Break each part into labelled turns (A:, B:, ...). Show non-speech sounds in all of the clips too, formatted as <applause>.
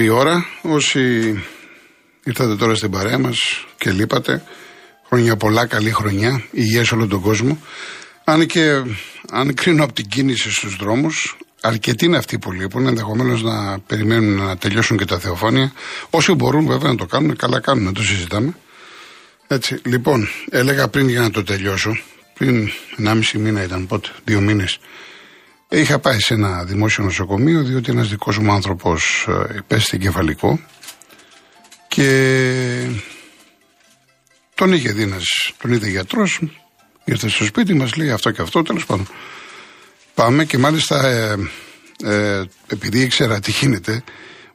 A: δεύτερη ώρα. Όσοι ήρθατε τώρα στην παρέα μας και λείπατε, χρόνια πολλά, καλή χρονιά, υγεία σε όλο τον κόσμο. Αν και αν κρίνω από την κίνηση στους δρόμους, αρκετοί είναι αυτοί που λείπουν, ενδεχομένως να περιμένουν να τελειώσουν και τα θεοφάνεια. Όσοι μπορούν βέβαια να το κάνουν, καλά κάνουν, να το συζητάμε. Έτσι, λοιπόν, έλεγα πριν για να το τελειώσω, πριν 1,5 μήνα ήταν πότε, δύο μήνες. Είχα πάει σε ένα δημόσιο νοσοκομείο διότι ένας δικός μου άνθρωπος ε, υπέστη κεφαλικό και τον είχε δει ένας, τον είδε γιατρός, ήρθε στο σπίτι μας, λέει αυτό και αυτό, τέλος πάντων. Πάμε και μάλιστα ε, ε, επειδή ήξερα τι γίνεται,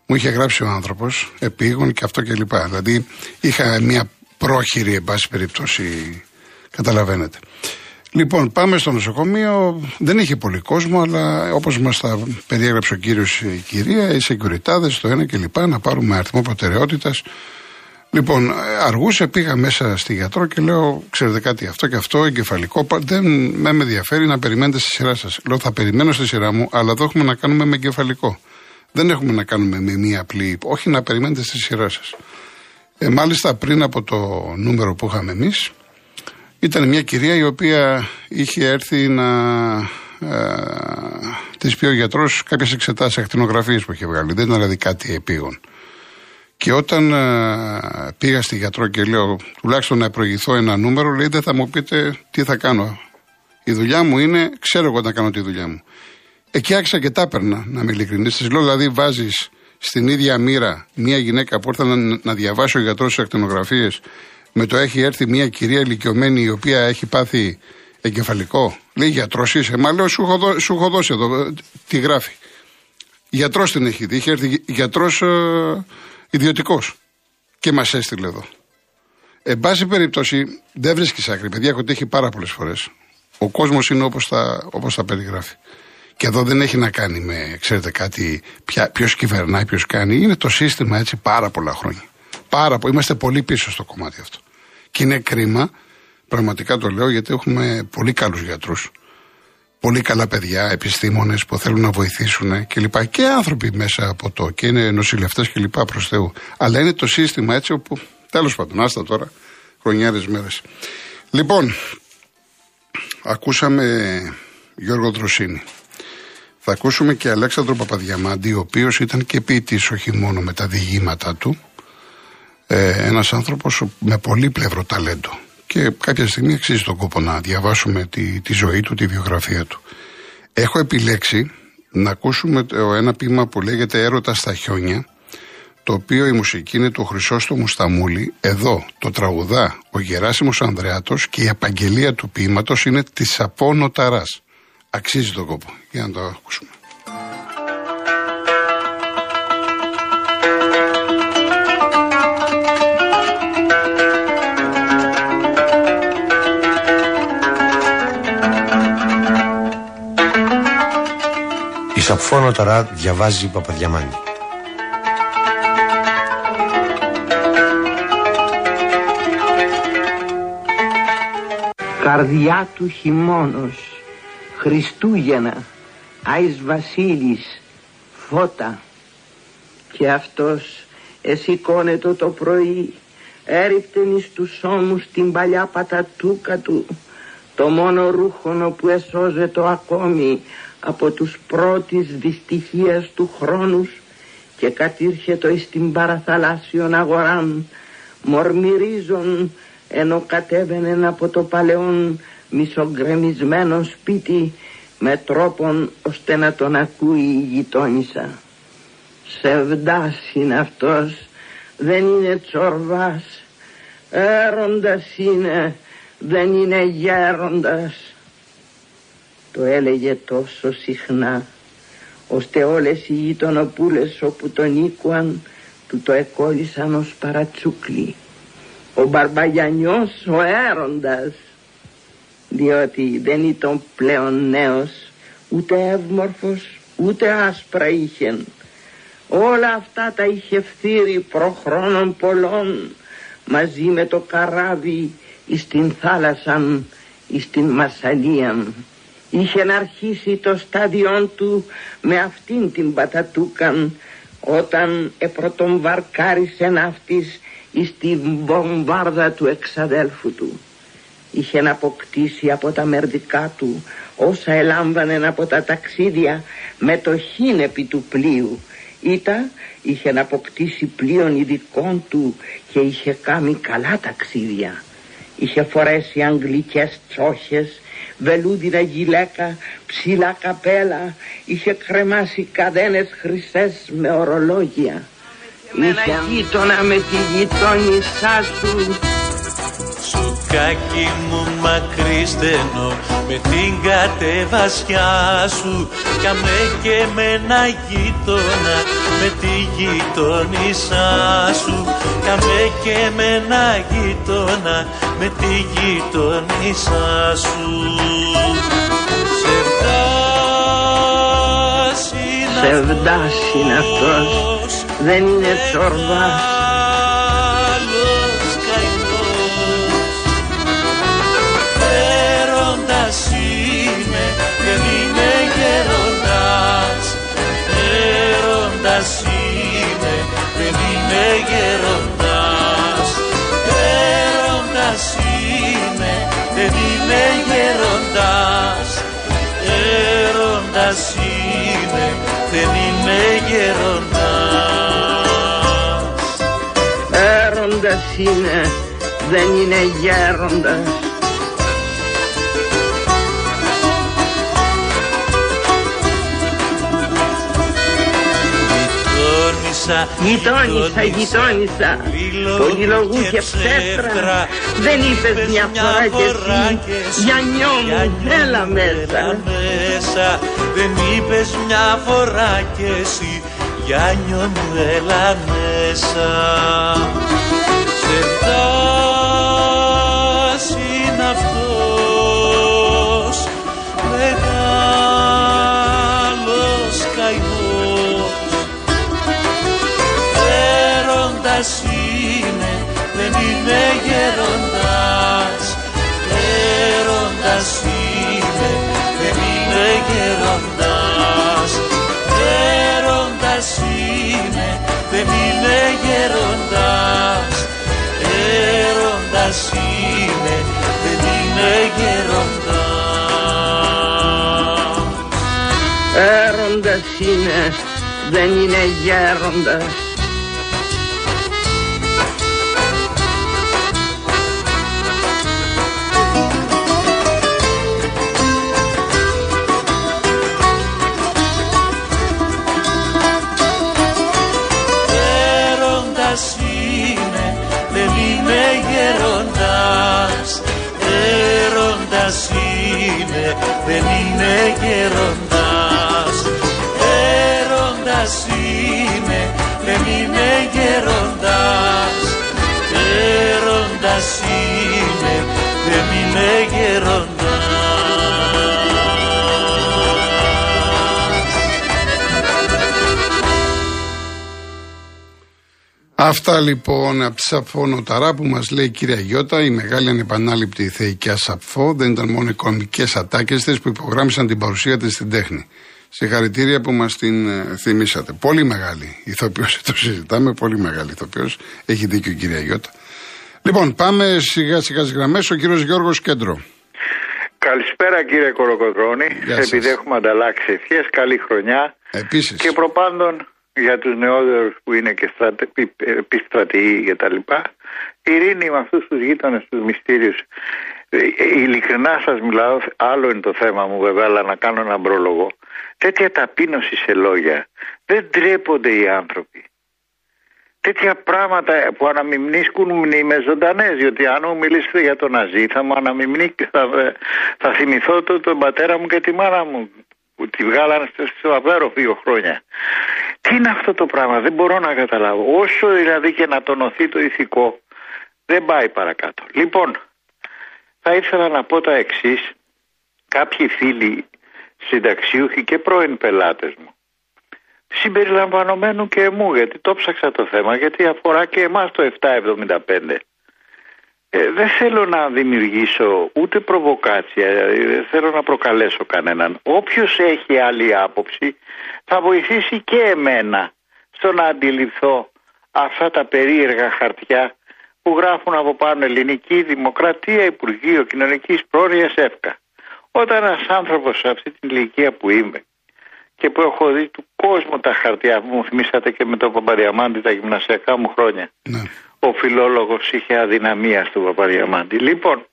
A: μου είχε γράψει ο άνθρωπος επίγον και αυτό και λοιπά. Δηλαδή είχα μια πρόχειρη, εν πάση περιπτώσει, καταλαβαίνετε. Λοιπόν, πάμε στο νοσοκομείο. Δεν είχε πολύ κόσμο, αλλά όπως μας τα περιέγραψε ο κύριος η κυρία, οι σεκουριτάδε, το ένα κλπ. Να πάρουμε αριθμό προτεραιότητας. Λοιπόν, αργούσε, πήγα μέσα στη γιατρό και λέω: Ξέρετε κάτι, αυτό και αυτό, εγκεφαλικό. Δεν με, με ενδιαφέρει να περιμένετε στη σειρά σας. Λέω: Θα περιμένω στη σειρά μου, αλλά εδώ έχουμε να κάνουμε με εγκεφαλικό. Δεν έχουμε να κάνουμε με μία απλή. Όχι να περιμένετε στη σειρά σας. Ε, μάλιστα, πριν από το νούμερο που είχαμε εμείς, ήταν μια κυρία η οποία είχε έρθει να ε, της πει ο γιατρός κάποιες εξετάσεις ακτινογραφίες που είχε βγάλει. Δεν ήταν δηλαδή κάτι επίγον. Και όταν ε, πήγα στη γιατρό και λέω τουλάχιστον να προηγηθώ ένα νούμερο, λέει δεν θα μου πείτε τι θα κάνω. Η δουλειά μου είναι, ξέρω εγώ να κάνω τη δουλειά μου. Εκεί άρχισα και τα έπαιρνα, να είμαι ειλικρινής. Της λέω δηλαδή βάζεις στην ίδια μοίρα μια γυναίκα που ήρθα να, να διαβάσει ο γιατρός τις ακτινογραφίες με το έχει έρθει μια κυρία ηλικιωμένη η οποία έχει πάθει εγκεφαλικό. Λέει γιατρός είσαι. Μα λέω σου έχω, σου έχω δώσει εδώ. Τι γράφει. Γιατρός την έχει δει. Είχε έρθει γιατρός ε, ιδιωτικός. Και μας έστειλε εδώ. Εν πάση περιπτώσει, δεν βρίσκεις άκρη. Παιδιά, έχω τύχει πάρα πολλές φορές. Ο κόσμος είναι όπως τα, όπως τα περιγράφει. Και εδώ δεν έχει να κάνει με, ξέρετε κάτι, ποιος κυβερνάει, ποιος κάνει. Είναι το σύστημα έτσι πάρα πολλά χρόνια. Πάρα πολύ. Είμαστε πολύ πίσω στο κομμάτι αυτό. Και είναι κρίμα, πραγματικά το λέω, γιατί έχουμε πολύ καλούς γιατρούς. Πολύ καλά παιδιά, επιστήμονες που θέλουν να βοηθήσουν κλπ. Και άνθρωποι μέσα από το. Και είναι νοσηλευτές κλπ. προς Θεού. Αλλά είναι το σύστημα έτσι όπου. Τέλος πάντων, άστα τώρα. Χρονιάρε μέρες. Λοιπόν, ακούσαμε Γιώργο Δροσίνη. Θα ακούσουμε και Αλέξανδρο Παπαδιαμάντη, ο οποίος ήταν και ποιητής όχι μόνο με τα διηγήματά του, ε, ένας άνθρωπος με πολύ πλευρό ταλέντο και κάποια στιγμή αξίζει τον κόπο να διαβάσουμε τη, τη ζωή του, τη βιογραφία του. Έχω επιλέξει να ακούσουμε ένα ποίημα που λέγεται «Έρωτα στα χιόνια» το οποίο η μουσική είναι του Χρυσόστομου Σταμούλη. Εδώ το τραγουδά ο Γεράσιμος Ανδρεάτος και η απαγγελία του ποίηματος είναι της Απόνο Ταράς. Αξίζει τον κόπο. Για να το ακούσουμε.
B: Σαπφόνο τώρα διαβάζει Παπαδιαμάνη.
C: Καρδιά του χειμώνος, Χριστούγεννα, Άης Βασίλης, φώτα. Και αυτός εσηκώνεται το πρωί, έριπτεν εις τους ώμους την παλιά πατατούκα του, το μόνο ρούχονο που εσώζεται ακόμη από τους πρώτης δυστυχίας του χρόνους και κατήρχετο εις την παραθαλάσσιον αγοράν μορμυρίζον ενώ κατέβαινεν από το παλαιόν μισογκρεμισμένο σπίτι με τρόπον ώστε να τον ακούει η γειτόνισσα. Σεβδάς είναι αυτός, δεν είναι τσορβάς, έροντας είναι, δεν είναι γέροντας το έλεγε τόσο συχνά ώστε όλες οι γειτονοπούλες όπου τον οίκουαν του το εκόλλησαν ως παρατσούκλι. Ο Μπαρμπαγιανιός ο έροντας διότι δεν ήταν πλέον νέος ούτε εύμορφος ούτε άσπρα είχεν. Όλα αυτά τα είχε φθείρει προχρόνων πολλών μαζί με το καράβι εις την θάλασσαν εις την Μασαλίαν είχε να αρχίσει το στάδιο του με αυτήν την πατατούκαν όταν επρωτον βαρκάρισε ναύτης εις τη βομβάρδα του εξαδέλφου του. Είχε αποκτήσει από τα μερδικά του όσα ελάμβανε από τα ταξίδια με το χίνεπι του πλοίου. Ήτα είχε αποκτήσει πλοίον ειδικών του και είχε κάνει καλά ταξίδια. Είχε φορέσει αγγλικές τσόχες βελούδινα γυλαίκα, ψηλά καπέλα, είχε κρεμάσει καδένες χρυσές με ορολόγια. Είχε γείτονα με τη γειτόνισά σου
D: Σουκάκι μου μακρύ στενό με την κατεβασιά σου. Καμε και με ένα γείτονα με τη γειτονισά σου. Καμε και με ένα γείτονα με τη γειτονισά σου.
C: Σεβδάς είναι αυτός δεν είναι τσορβάς
D: γεροντάς Έρωτας είναι, δεν είναι γεροντάς Έρωτας είναι, δεν είναι γεροντάς
C: Έρωτας είναι, δεν είναι γέροντας Γειτόνισα, γειτόνισα, πολυλογούσε ψεύτρα. Δεν είπες μια φορά κι εσύ, Γιαννιό μου, έλα μέσα.
D: Δεν είπες μια φορά κι εσύ, Γιάννιο μου, έλα μέσα
C: Έροντας είναι, δεν είναι γέροντας.
D: Δεν είναι γεροντάς είναι γεροντάς Έροντας είναι, δεν είναι γεροντάς
A: Αυτά λοιπόν από τη Σαφό Νοταρά που μας λέει η κυρία Γιώτα, η μεγάλη ανεπανάληπτη θεϊκιά Σαφό δεν ήταν μόνο οικονομικές ατάκες της που υπογράμμισαν την παρουσία της στην τέχνη. Συγχαρητήρια που μας την ε, θυμήσατε. Πολύ μεγάλη ηθοποιός, <laughs> το συζητάμε, πολύ μεγάλη ηθοποιός. Έχει δίκιο η κυρία Γιώτα. Λοιπόν, πάμε σιγά σιγά στις γραμμές. Ο κύριος Γιώργος Κέντρο.
E: Καλησπέρα κύριε Κοροκοτρόνη. Επειδή έχουμε ανταλλάξει ευχές, καλή χρονιά.
A: Επίσης.
E: Και προπάντων για τους νεότερους που είναι και στρατε, επιστρατηγοί και τα λοιπά. Ειρήνη με αυτούς τους γείτονες, τους μυστήριους. Ε, ειλικρινά σας μιλάω, άλλο είναι το θέμα μου βέβαια, αλλά να κάνω έναν πρόλογο. Τέτοια ταπείνωση σε λόγια. Δεν τρέπονται οι άνθρωποι. Τέτοια πράγματα που αναμειμνύσκουν μνήμες ζωντανές. Διότι αν μου μιλήσετε για τον Ναζί, θα μου αναμειμνύει θα, θα θυμηθώ το, τον πατέρα μου και τη μάνα μου που τη βγάλανε στο Αβέρο δύο χρόνια. Τι είναι αυτό το πράγμα, δεν μπορώ να καταλάβω. Όσο δηλαδή και να τονωθεί το ηθικό, δεν πάει παρακάτω. Λοιπόν, θα ήθελα να πω τα εξής. Κάποιοι φίλοι συνταξιούχοι και πρώην πελάτες μου, συμπεριλαμβανομένου και μου, γιατί το ψάξα το θέμα, γιατί αφορά και εμάς το 775. Ε, δεν θέλω να δημιουργήσω ούτε προβοκάτσια, ε, δεν θέλω να προκαλέσω κανέναν. Όποιος έχει άλλη άποψη θα βοηθήσει και εμένα στο να αντιληφθώ αυτά τα περίεργα χαρτιά που γράφουν από πάνω ελληνική δημοκρατία, Υπουργείο Κοινωνικής Πρόνοιας, ΕΦΚΑ. Όταν ένας άνθρωπος σε αυτή την ηλικία που είμαι και που έχω δει του κόσμου τα χαρτιά, μου θυμήσατε και με τον Παπαδιαμάντη τα γυμνασιακά μου χρόνια.
A: Ναι.
E: Ο φιλόλογος είχε αδυναμία στον Παπαδιαμάντη. Λοιπόν,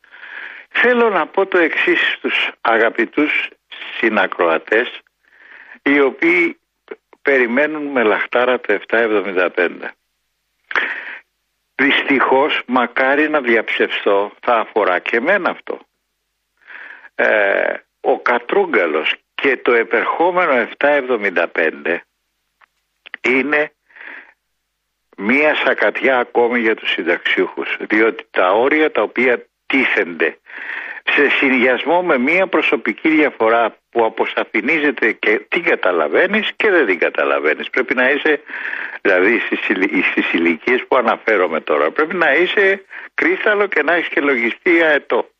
E: θέλω να πω το εξής στους αγαπητούς συνακροατές, οι οποίοι περιμένουν με λαχτάρα το 775. Δυστυχώς μακάρι να διαψευστώ θα αφορά και εμένα αυτό. Ε, ο Κατρούγκαλος και το επερχόμενο 775 είναι μία σακατιά ακόμη για τους συνταξιούχους διότι τα όρια τα οποία τίθενται σε συνδυασμό με μία προσωπική διαφορά που αποσαφηνίζεται και την καταλαβαίνεις και δεν την καταλαβαίνεις. Πρέπει να είσαι, δηλαδή στις ηλικίες που αναφέρομαι τώρα, πρέπει να είσαι κρίσταλο και να έχεις και λογιστή αετό.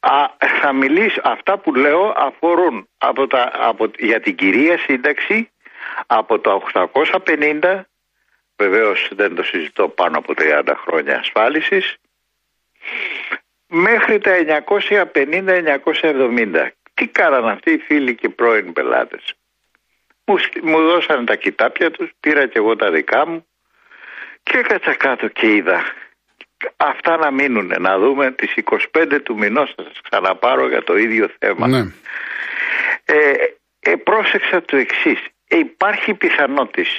E: Α, θα μιλήσω, αυτά που λέω αφορούν από τα, από, για την κυρία σύνταξη από το 850, βεβαίως δεν το συζητώ πάνω από 30 χρόνια ασφάλισης, μέχρι τα 950-970. Τι κάναν αυτοί οι φίλοι και πρώην πελάτες; Μου, μου δώσανε τα κοιτάπια τους, πήρα και εγώ τα δικά μου και έκατσα κάτω και είδα αυτά να μείνουν. Να δούμε τις 25 του μηνός θα σας ξαναπάρω για το ίδιο θέμα.
A: Ναι.
E: Ε, ε, πρόσεξα το εξής. Ε, υπάρχει πιθανότητα.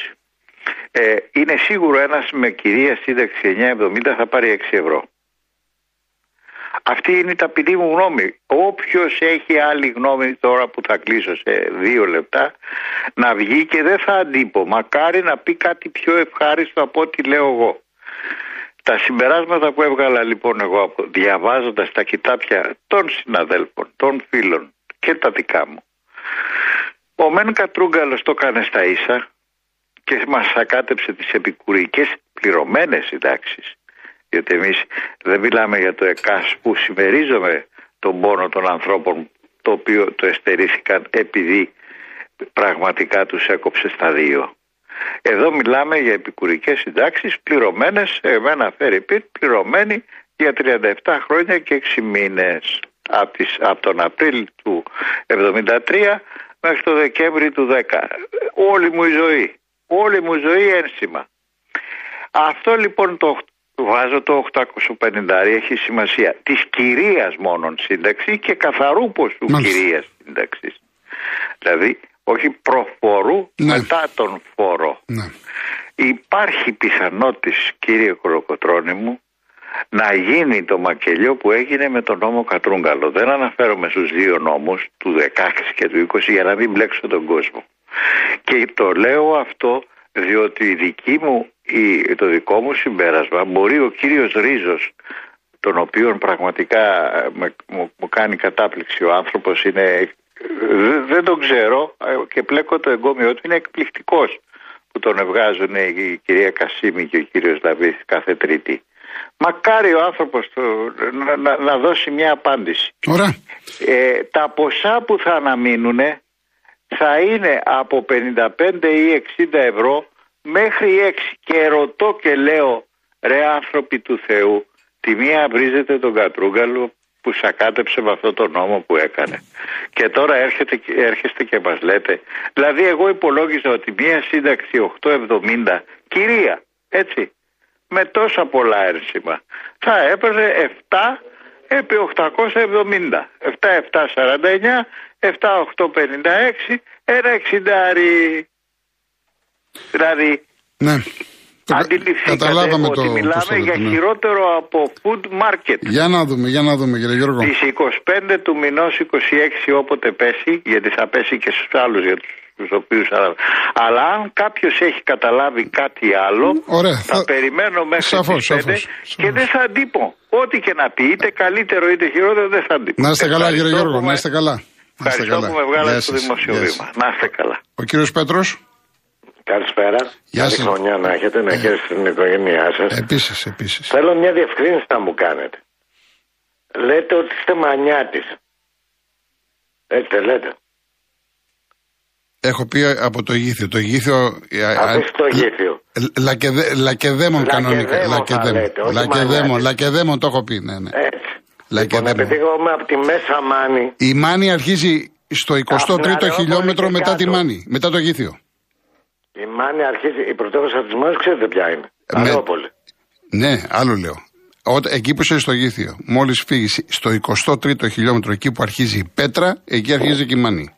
E: Ε, είναι σίγουρο ένας με κυρία σύνταξη 970 θα πάρει 6 ευρώ. Αυτή είναι η ταπεινή μου γνώμη. Όποιος έχει άλλη γνώμη τώρα που θα κλείσω σε δύο λεπτά να βγει και δεν θα αντίπω. Μακάρι να πει κάτι πιο ευχάριστο από ό,τι λέω εγώ. Τα συμπεράσματα που έβγαλα λοιπόν εγώ διαβάζοντας τα κοιτάπια των συναδέλφων, των φίλων και τα δικά μου. Ο Μεν Κατρούγκαλος το έκανε στα ίσα και μας ακάτεψε τις επικουρικές πληρωμένες συντάξεις διότι εμείς δεν μιλάμε για το ΕΚΑΣ που συμμερίζομαι τον πόνο των ανθρώπων το οποίο το εστερήθηκαν επειδή πραγματικά τους έκοψε στα δύο. Εδώ μιλάμε για επικουρικές συντάξεις πληρωμένες, εμένα φέρει πίτ, πληρωμένοι για 37 χρόνια και 6 μήνες. Από, τις, από τον Απρίλιο του 73 μέχρι το Δεκέμβρη του 10. Όλη μου η ζωή, όλη μου η ζωή ένσημα. Αυτό λοιπόν το Βάζω το 850, έχει σημασία. Της κυρίας μόνον σύνταξη και καθαρού ποσού κυρίας σύνταξης. Δηλαδή, όχι προφορού
A: Ναι.
E: μετά τον φόρο.
A: Ναι.
E: Υπάρχει πιθανότητα, κύριε Κολοκοτρώνη μου, να γίνει το μακελιό που έγινε με τον νόμο Κατρούγκαλο. Δεν αναφέρομαι στους δύο νόμους, του 16 και του 20, για να μην μπλέξω τον κόσμο. Και το λέω αυτό διότι η δική μου, η, το δικό μου συμπέρασμα μπορεί ο κύριος Ρίζος τον οποίον πραγματικά ε, με- μου, μου κάνει κατάπληξη ο άνθρωπος είναι ε, δε- δεν τον ξέρω ε, και πλέκω το εγκόμιο του είναι εκπληκτικός που τον βγάζουν η κυρία Κασίμη και ο κύριος Λαβής κάθε τρίτη μακάρι ο άνθρωπος του να, να- να δώσει μια απάντηση
A: Ωραία.
E: ε, τα ποσά που θα αναμείνουν θα είναι από 55 ή 60 ευρώ μέχρι 6 και ρωτώ και λέω ρε άνθρωποι του Θεού τη μία βρίζετε τον Κατρούγκαλο που σακάτεψε με αυτό το νόμο που έκανε. Και τώρα έρχεται, και- έρχεστε και μας λέτε. Δηλαδή εγώ υπολόγιζα ότι μία σύνταξη 8,70 κυρία έτσι με τόσα πολλά ένσημα θα έπαιρνε 7 επί 870 7-7-49 7-8-56 ένα εξιντάρι δηλαδή
A: Ναι. Το κα-
E: αντιληφθήκατε
A: Καταλάβαμε
E: ότι
A: το. πώς
E: μιλάμε
A: το
E: για
A: λέτε, ναι.
E: χειρότερο από food market
A: Για να δούμε, για να δούμε κύριε Γιώργο.
E: Τις 25 του μηνός 26 όποτε πέσει, γιατί θα πέσει και στους άλλους για τους, τους οποίους... Αλλά, αλλά αν κάποιος έχει καταλάβει κάτι άλλο,
A: Ωραία,
E: θα,
A: θα-
E: περιμένω μέχρι
A: Σαφώς,
E: τις 5
A: σαφώς,
E: και
A: σαφώς.
E: δεν θα αντίπω. Ό,τι και να πει, είτε καλύτερο είτε χειρότερο, δεν θα αντίπω.
A: Να είστε καλά κύριε
E: Ευχαριστώ
A: Γιώργο,
E: που
A: να
E: με-
A: είστε καλά. Να είστε
E: Ευχαριστώ
A: καλά.
E: που με βγάλατε
A: Γεια
E: στο
A: σας,
E: δημοσιο
A: γεια
E: βήμα.
A: σας.
E: Να είστε καλά.
A: Ο κύριος Πέτρος.
F: Καλησπέρα.
A: Γεια
F: Καλή
A: σας.
F: χρονιά να έχετε, να
A: Ε.
F: έχετε στην οικογένειά σας.
A: Επίσης, επίσης.
F: Θέλω μια διευκρίνηση να μου κάνετε. Λέτε ότι είστε μανιάτης. Έτσι δεν λέτε.
A: Έχω πει από το Γήθιο. Το Γήθιο. ε,
F: Αφήστε το γήθιο.
A: Λακεδέ, λακεδέμον κανονικά.
F: Λακεδαίμον θα λέτε, όχι
A: Λακεδέμον,
F: Μανιάτης.
A: λακεδέμον το έχω πει, ναι, ναι.
F: Έτσι.
A: Λακεδέμον.
F: Λοιπόν, επειδή εγώ είμαι από τη Μέσα Μάνη,
A: Η Μάνη αρχίζει στο 23ο
F: Αυλαρεόπολη
A: χιλιόμετρο
F: και
A: μετά τη
F: κάτω.
A: Μάνη, μετά το Γήθιο.
F: Η Μάνη αρχίζει, η πρωτεύουσα της Μάνης ξέρετε ποια είναι.
A: Ε, με-
F: Αερόπολη.
A: Ναι, άλλο λέω. Όταν, εκεί που είσαι στο Γήθιο, μόλις φύγεις στο 23ο χιλιόμετρο, εκεί που αρχίζει η Πέτρα, εκεί αρχίζει και η Μάνη.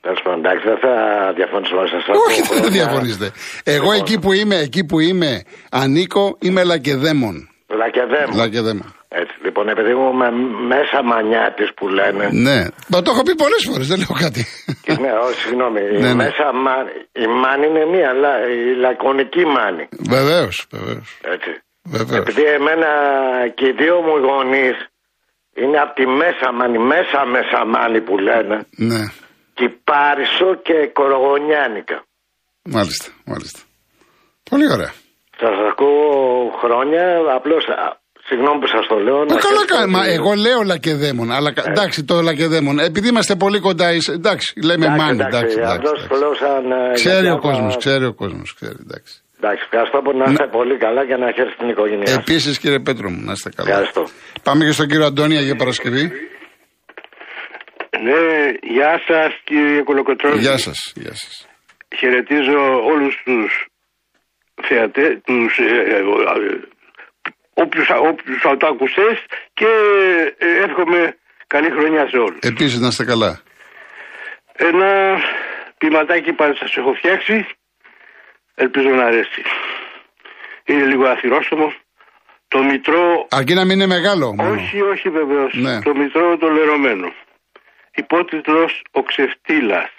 F: Τέλος πάντων, εντάξει, δεν θα διαφωνήσω μαζί σας.
A: Όχι,
F: Ακούω
A: δεν
F: χρόνια.
A: διαφωνήσετε. Εγώ
F: Λοιπόν,
A: εκεί που είμαι, εκεί που είμαι, ανήκω, είμαι λακεδέμον.
F: Λακεδαίμον.
A: Λακεδέμον.
F: Έτσι, λοιπόν, επειδή εγώ είμαι μέσα μανιάτης που λένε.
A: Ναι. Μα το έχω πει πολλές φορές, δεν λέω κάτι.
F: Ναι, όχι, συγγνώμη. η
A: Ναι, ναι.
F: Μέσα μα- η μάνη είναι μία, αλλά η λακωνική μάνη.
A: Βεβαίως, βεβαίως.
F: Έτσι.
A: Βεβαίως.
F: Επειδή εμένα και οι δύο μου γονείς είναι από τη μέσα μάνη, μέσα μέσα μάνη που λένε.
A: Ναι,
F: Κυπάρισο και κορογονιάνικα.
A: μάλιστα, μάλιστα. Πολύ ωραία.
F: Σας ακούω χρόνια, απλώς. Συγγνώμη που σας το λέω.
A: Μα
F: να
A: καλά
F: ξέρετε
A: κάνει. Μα
F: ότι-
A: εγώ λέω λακεδέμον. Αλλά κα- εντάξει, το λακεδέμον. Επειδή είμαστε πολύ κοντά, είσαι- εντάξει, λέμε
F: Εντάξει,
A: μάνι.
F: εντάξει,
A: Εντάξει, εντάξει,
F: απλώς το
A: εντάξει.
F: λέω σαν, ε,
A: Ξέρει
F: γιατί
A: ο
F: άμα-
A: κόσμος, ξέρει ο κόσμος. Ξέρει, εντάξει.
F: Εντάξει, ευχαριστώ που να είστε πολύ καλά και να χαίρεστε την οικογένειά σας.
A: Επίσης, κύριε Πέτρο μου, να είστε καλά.
F: Ευχαριστώ.
A: Πάμε και στον κύριο Αντώνια για Παρασκευή.
G: Ναι, γεια σας κύριε Κολοκοτρώνη.
A: Γεια σας. Γεια σας.
G: Χαιρετίζω όλους τους θεατές, τους ε, ε, ε, όποιους, όποιους αυτοακουστές και ε, εύχομαι καλή χρονιά σε όλους.
A: Επίσης, να είστε καλά.
G: Ένα ποιηματάκι πάλι σας έχω φτιάξει, ελπίζω να αρέσει. Είναι λίγο αθυρόστομο. Το μητρό,
A: Αρκεί να μην είναι μεγάλο. μόνο.
G: όχι, όχι βεβαίως,
A: Ναι.
G: το μητρό το λερωμένο. Υπότιτλος «Ο ξεφτύλας».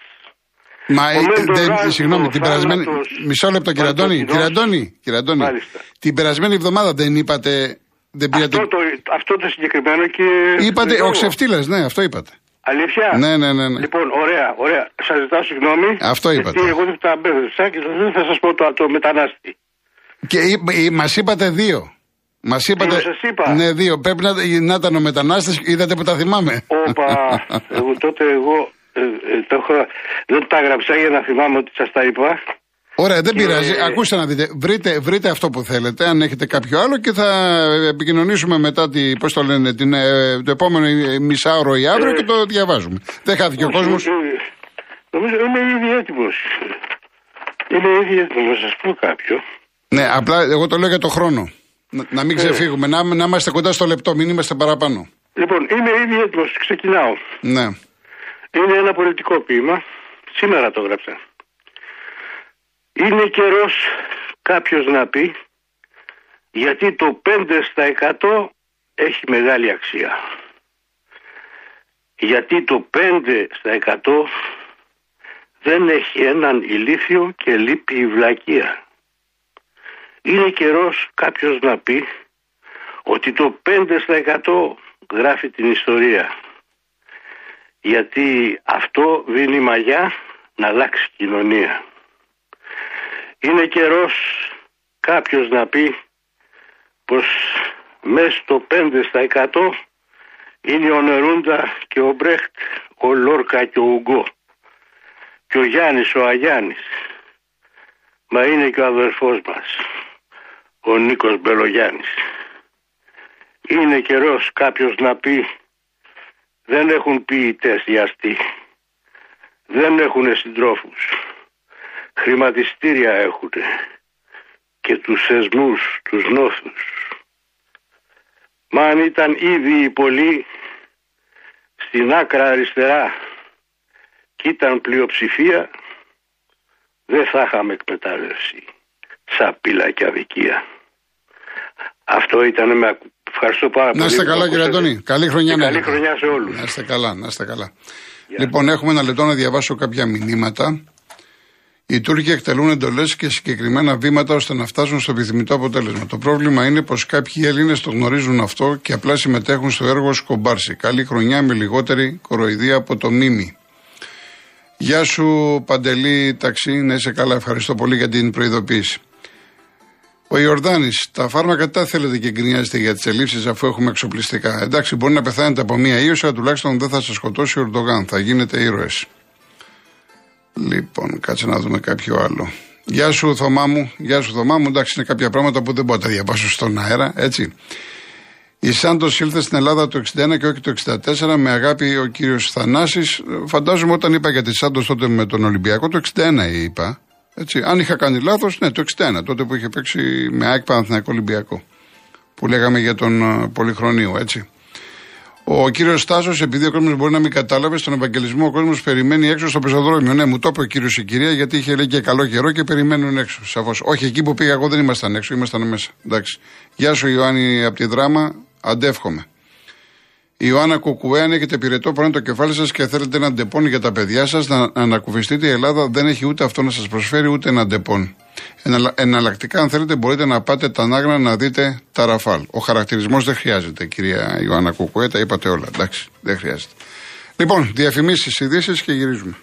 A: Μα ε,
G: Ο Μέντο
A: δεν-
G: Ράλφο,
A: συγγνώμη, την περασμένη.
G: θάνατος,
A: Μισό λεπτό, κύριε Αντώνη.
G: Παντοτινός.
A: Κύριε Αντώνη, κύριε Αντώνη.
G: Μάλιστα.
A: Την περασμένη εβδομάδα δεν είπατε. Δεν πήρατε.
G: Αυτό το, αυτό το συγκεκριμένο και...
A: Είπατε
G: Γιώργο,
A: ο ξεφτύλα, ναι, αυτό είπατε.
G: Αλήθεια;
A: Ναι, ναι, ναι, ναι.
G: Λοιπόν, ωραία, ωραία. Σας ζητάω συγγνώμη.
A: Αυτό είπατε.
G: Γιατί εγώ δεν τα μπέρδεψα και δεν θα σας πω το, το μετανάστη.
A: Και μας είπατε δύο. Μας είπατε.
G: σας είπα.
A: Ναι, δύο. Πρέπει να, να ήταν ο μετανάστε, είδατε που τα θυμάμαι.
G: Όπα, εγώ, τότε εγώ ε, ε, το έχω, δεν τα έγραψα για να θυμάμαι ότι σας τα είπα.
A: Ωραία, δεν
G: Και-
A: πειράζει. Ακούστε να δείτε. Βρείτε, βρείτε αυτό που θέλετε, αν έχετε κάποιο άλλο και θα επικοινωνήσουμε μετά τη, πώς το λένε, την, ε, το επόμενο μισάωρο ή αύριο
G: Ε,
A: και το διαβάζουμε. Δεν χάθηκε ο
G: Όχι,
A: κόσμος.
G: ε, Νομίζω είμαι ήδη έτοιμος. Είμαι ήδη έτοιμος να σας πω κάποιο.
A: Ναι, απλά εγώ το λέω για το χρόνο. Να, να μην ξεφύγουμε, να, να είμαστε κοντά στο λεπτό, μην είμαστε παραπάνω.
G: Λοιπόν, είμαι ήδη έτοιμος. Ξεκινάω.
A: Ναι.
G: Είναι ένα πολιτικό ποίημα. Σήμερα το γράψα. Είναι καιρός κάποιος να πει γιατί το 5% έχει μεγάλη αξία. Γιατί το 5% δεν έχει έναν ηλίθιο και λείπει η βλακεία. Είναι καιρός κάποιος να πει ότι το 5% γράφει την ιστορία γιατί αυτό δίνει μαγιά να αλλάξει κοινωνία. Είναι καιρός κάποιος να πει πως μέσα στο 5% είναι ο Νερούντα και ο Μπρέχτ, ο Λόρκα και ο Ουγκό και ο Γιάννης ο Αγιάννης. Μα είναι και ο αδερφός μας, ο Νίκος Μπελογιάννης. Είναι καιρός κάποιος να πει δεν έχουν ποιητές οι αστεί. Δεν έχουν συντρόφους. Χρηματιστήρια έχουν και τους θεσμούς, τους νόθους. Μα αν ήταν ήδη οι πολλοί στην άκρα αριστερά και ήταν πλειοψηφία, δεν θα είχαμε εκμετάλλευση σαπίλα και αδικία. Αυτό ήταν με... ακου- Ευχαριστώ πάρα πολύ.
A: Να είστε
G: που
A: καλά, κύριε
G: ακούσατε.
A: Αντώνη. Καλή χρονιά
G: Και
A: να
G: καλή
A: έχετε.
G: χρονιά σε όλους.
A: Να είστε καλά, να είστε καλά. Λοιπόν, έχουμε ένα λεπτό να διαβάσω κάποια μηνύματα. Οι Τούρκοι εκτελούν εντολές και συγκεκριμένα βήματα ώστε να φτάσουν στο επιθυμητό αποτέλεσμα. Το πρόβλημα είναι πως κάποιοι Έλληνες το γνωρίζουν αυτό και απλά συμμετέχουν στο έργο Σκομπάρση. Καλή χρονιά με λιγότερη κοροϊδία από το Μίμη. Γεια σου Παντελή Ταξί, να είσαι καλά. Ευχαριστώ πολύ για την προειδοποίηση. Ο Ιορδάνης, τα φάρμακα τι τα θέλετε και γκρινιάζετε για τις ελλείψεις αφού έχουμε εξοπλιστικά. Εντάξει, μπορεί να πεθάνετε από μία ίωση, αλλά τουλάχιστον δεν θα σας σκοτώσει ο Ερντογάν. Θα γίνετε ήρωες. Λοιπόν, κάτσε να δούμε κάποιο άλλο. Γεια σου Θωμά μου, γεια σου Θωμά μου. Εντάξει, είναι κάποια πράγματα που δεν μπορώ να τα διαβάσω στον αέρα, έτσι. Η Σάντος ήλθε στην Ελλάδα το 61 και όχι το 64 με αγάπη ο κύριος Θανάσης. Φαντάζομαι όταν είπα για τη Σάντος τότε με τον Ολυμπιακό, το 61 είπα. Έτσι. Αν είχα κάνει λάθος, ναι, το 61, τότε που είχε παίξει με ΑΕΚ Παναθηναϊκό Ολυμπιακό. Που λέγαμε για τον ε, Πολυχρονίου, έτσι. Ο κύριος Στάσος, επειδή ο κόσμος μπορεί να μην κατάλαβε, στον Ευαγγελισμό ο κόσμος περιμένει έξω στο πεζοδρόμιο. Ναι, μου το είπε ο κύριος η κυρία, γιατί είχε λέει και καλό καιρό και περιμένουν έξω. Σαφώς. Όχι, εκεί που πήγα εγώ δεν ήμασταν έξω, ήμασταν μέσα. Εντάξει. Γεια σου, Ιωάννη, από τη Δράμα. Αντεύχομαι. Η Ιωάννα Κουκουέ, αν έχετε πυρετό πάνω το κεφάλι σας και θέλετε ένα Ντεπόν για τα παιδιά σας, να ανακουφιστείτε. Η Ελλάδα δεν έχει ούτε αυτό να σας προσφέρει, ούτε ένα Ντεπόν. Εναλλακτικά, αν θέλετε, μπορείτε να πάτε Τανάγρα να δείτε τα Ραφάλ. Ο χαρακτηρισμός δεν χρειάζεται, κυρία Ιωάννα Κουκουέ, τα είπατε όλα. Εντάξει, δεν χρειάζεται. Λοιπόν, διαφημίσεις, ειδήσεις και γυρίζουμε.